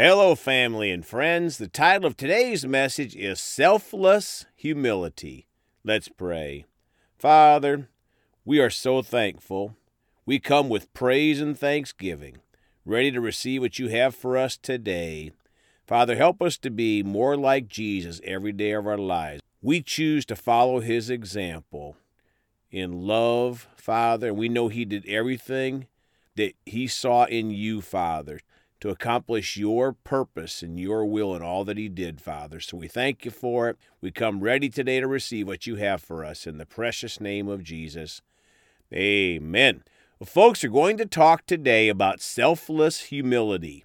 Hello, family and friends. The title of today's message is Selfless Humility. Let's pray. Father, we are so thankful. We come with praise and thanksgiving, ready to receive what you have for us today. Father, help us to be more like Jesus every day of our lives. We choose to follow his example in love, Father, and we know he did everything that he saw in you, Father, to accomplish your purpose and your will and all that he did, Father. So we thank you for it. We come ready today to receive what you have for us in the precious name of Jesus. Amen. Well, folks are going to talk today about selfless humility.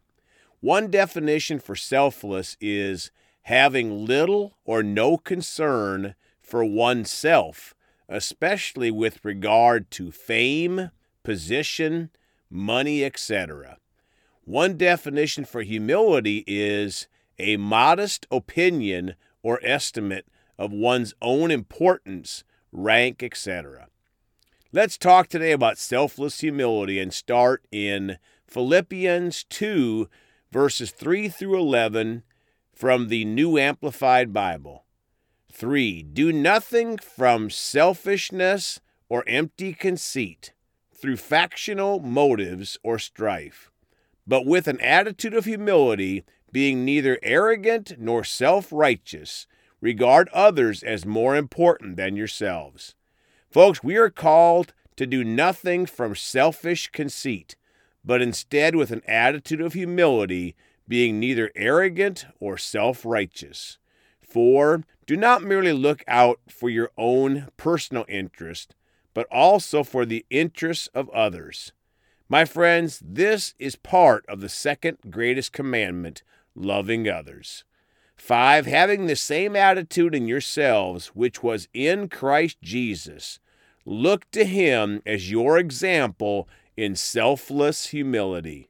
One definition for selfless is having little or no concern for oneself, especially with regard to fame, position, money, etc. One definition for humility is a modest opinion or estimate of one's own importance, rank, etc. Let's talk today about selfless humility and start in Philippians 2, verses 3 through 11 from the New Amplified Bible. 3. Do nothing from selfishness or empty conceit, through factional motives or strife, but with an attitude of humility, being neither arrogant nor self righteous, regard others as more important than yourselves. Folks, we are called to do nothing from selfish conceit, but instead with an attitude of humility, being neither arrogant or self righteous. For do not merely look out for your own personal interest, but also for the interests of others. My friends, this is part of the second greatest commandment loving others. 5. Having the same attitude in yourselves which was in Christ Jesus Look to him as your example in selfless humility.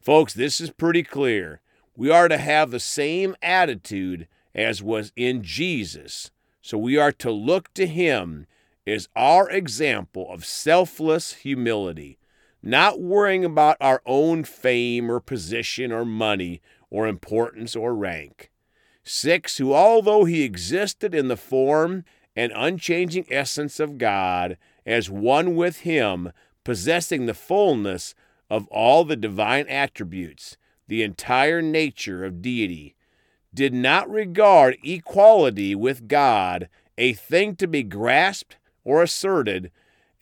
Folks, this is pretty clear. We are to have the same attitude as was in Jesus. So we are to look to him as our example of selfless humility, not worrying about our own fame or position or money or importance or rank. Six, who although he existed in the form and unchanging essence of God as one with Him, possessing the fullness of all the divine attributes, the entire nature of deity, did not regard equality with God a thing to be grasped or asserted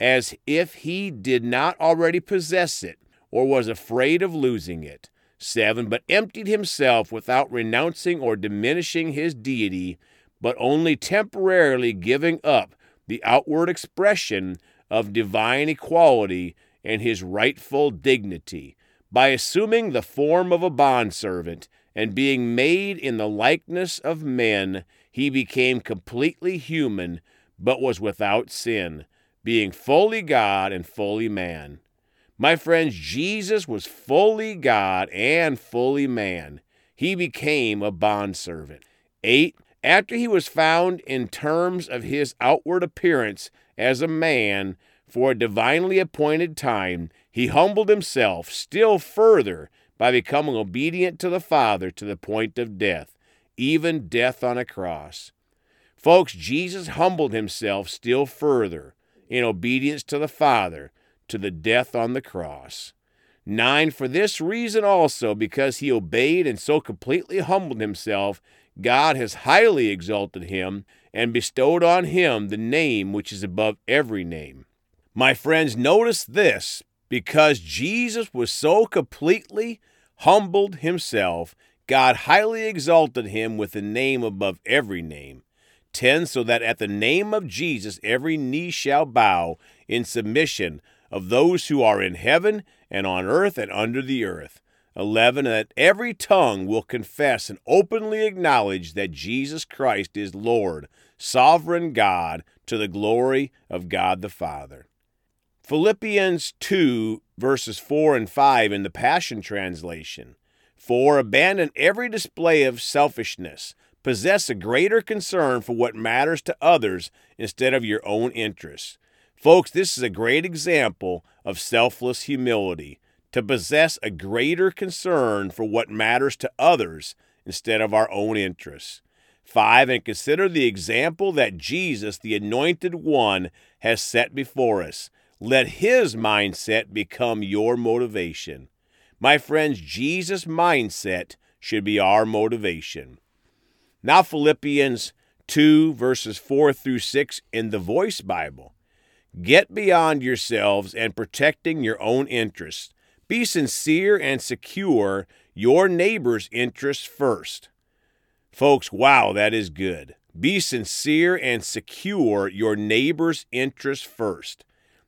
as if he did not already possess it or was afraid of losing it. 7. But emptied himself without renouncing or diminishing his deity but only temporarily giving up the outward expression of divine equality and his rightful dignity by assuming the form of a bondservant and being made in the likeness of men he became completely human but was without sin being fully god and fully man. My friends jesus was fully god and fully man. He became a bondservant. 8 after he was found in terms of his outward appearance as a man for a divinely appointed time, he humbled himself still further by becoming obedient to the Father to the point of death, even death on a cross. Folks, Jesus humbled himself still further in obedience to the Father to the death on the cross. 9. For this reason also, because he obeyed and so completely humbled himself, God has highly exalted him and bestowed on him the name which is above every name. My friends, notice this because Jesus was so completely humbled himself, God highly exalted him with the name above every name. 10 So that at the name of Jesus every knee shall bow in submission of those who are in heaven and on earth and under the earth 11 that every tongue will confess and openly acknowledge that Jesus Christ is Lord, sovereign God, to the glory of God the Father. Philippians 2, verses 4 and 5 in the Passion Translation. For abandon every display of selfishness, possess a greater concern for what matters to others instead of your own interests. Folks, this is a great example of selfless humility to possess a greater concern for what matters to others instead of our own interests. Five, and consider the example that Jesus, the Anointed One, has set before us. Let his mindset become your motivation. My friends, Jesus' mindset should be our motivation. Now, Philippians 2, verses 4 through 6 in the Voice Bible. Get beyond yourselves and protecting your own interests. Be sincere and secure your neighbor's interests first. Folks, wow, that is good. Be sincere and secure your neighbor's interests first.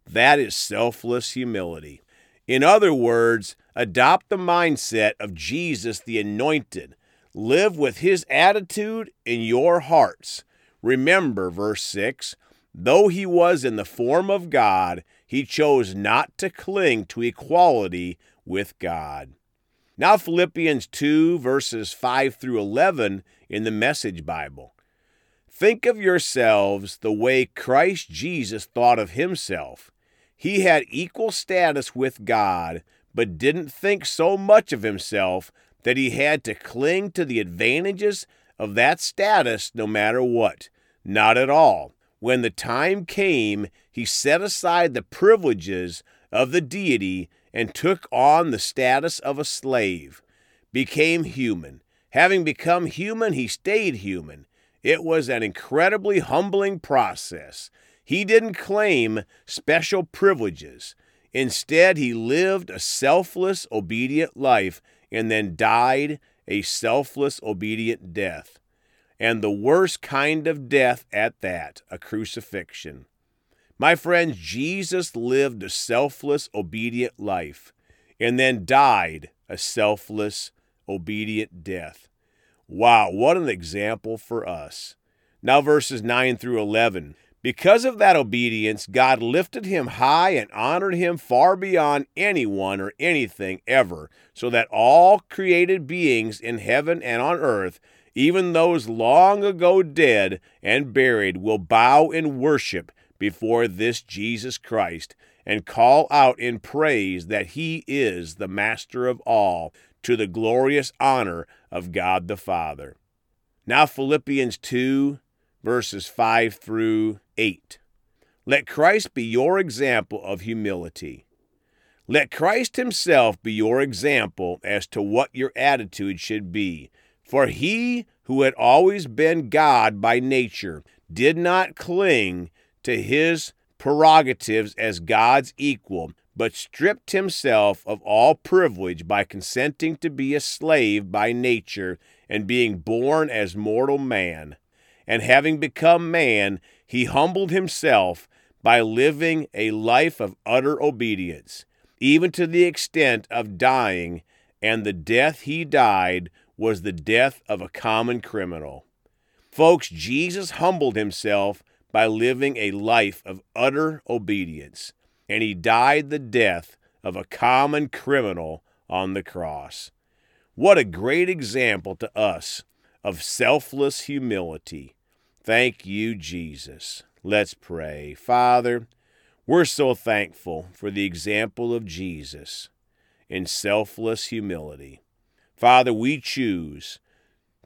That is selfless humility. In other words, adopt the mindset of Jesus the Anointed. Live with his attitude in your hearts. Remember, verse 6 Though he was in the form of God, he chose not to cling to equality with God. Now, Philippians 2, verses 5 through 11 in the Message Bible. Think of yourselves the way Christ Jesus thought of himself. He had equal status with God, but didn't think so much of himself that he had to cling to the advantages of that status no matter what. Not at all. When the time came, he set aside the privileges of the deity and took on the status of a slave, became human. Having become human, he stayed human. It was an incredibly humbling process. He didn't claim special privileges. Instead, he lived a selfless, obedient life and then died a selfless, obedient death and the worst kind of death at that, a crucifixion. My friends, Jesus lived a selfless, obedient life and then died a selfless, obedient death. Wow, what an example for us. Now, verses 9 through 11. Because of that obedience, God lifted him high and honored him far beyond anyone or anything ever, so that all created beings in heaven and on earth even those long ago dead and buried will bow in worship before this Jesus Christ and call out in praise that he is the master of all to the glorious honor of God the Father. Now, Philippians 2, verses 5 through 8. Let Christ be your example of humility. Let Christ Himself be your example as to what your attitude should be for he who had always been God by nature did not cling to his prerogatives as God's equal, but stripped himself of all privilege by consenting to be a slave by nature and being born as mortal man. And having become man, he humbled himself by living a life of utter obedience, even to the extent of dying, and the death he died was the death of a common criminal. Folks, Jesus humbled himself by living a life of utter obedience, and he died the death of a common criminal on the cross. What a great example to us of selfless humility. Thank you, Jesus. Let's pray. Father, we're so thankful for the example of Jesus in selfless humility. Father, we choose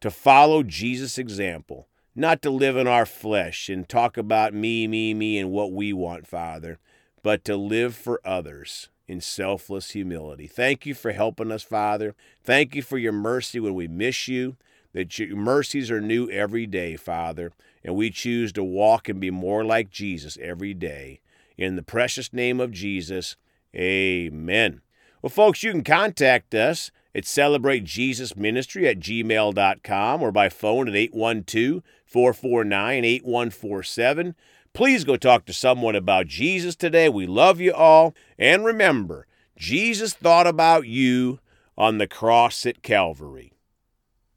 to follow Jesus' example, not to live in our flesh and talk about me, me, me, and what we want, Father, but to live for others in selfless humility. Thank you for helping us, Father. Thank you for your mercy when we miss you, that your mercies are new every day, Father, and we choose to walk and be more like Jesus every day. In the precious name of Jesus, amen. Well, folks, you can contact us it's Celebrate Jesus Ministry at gmail.com or by phone at 812 449 8147. Please go talk to someone about Jesus today. We love you all. And remember, Jesus thought about you on the cross at Calvary.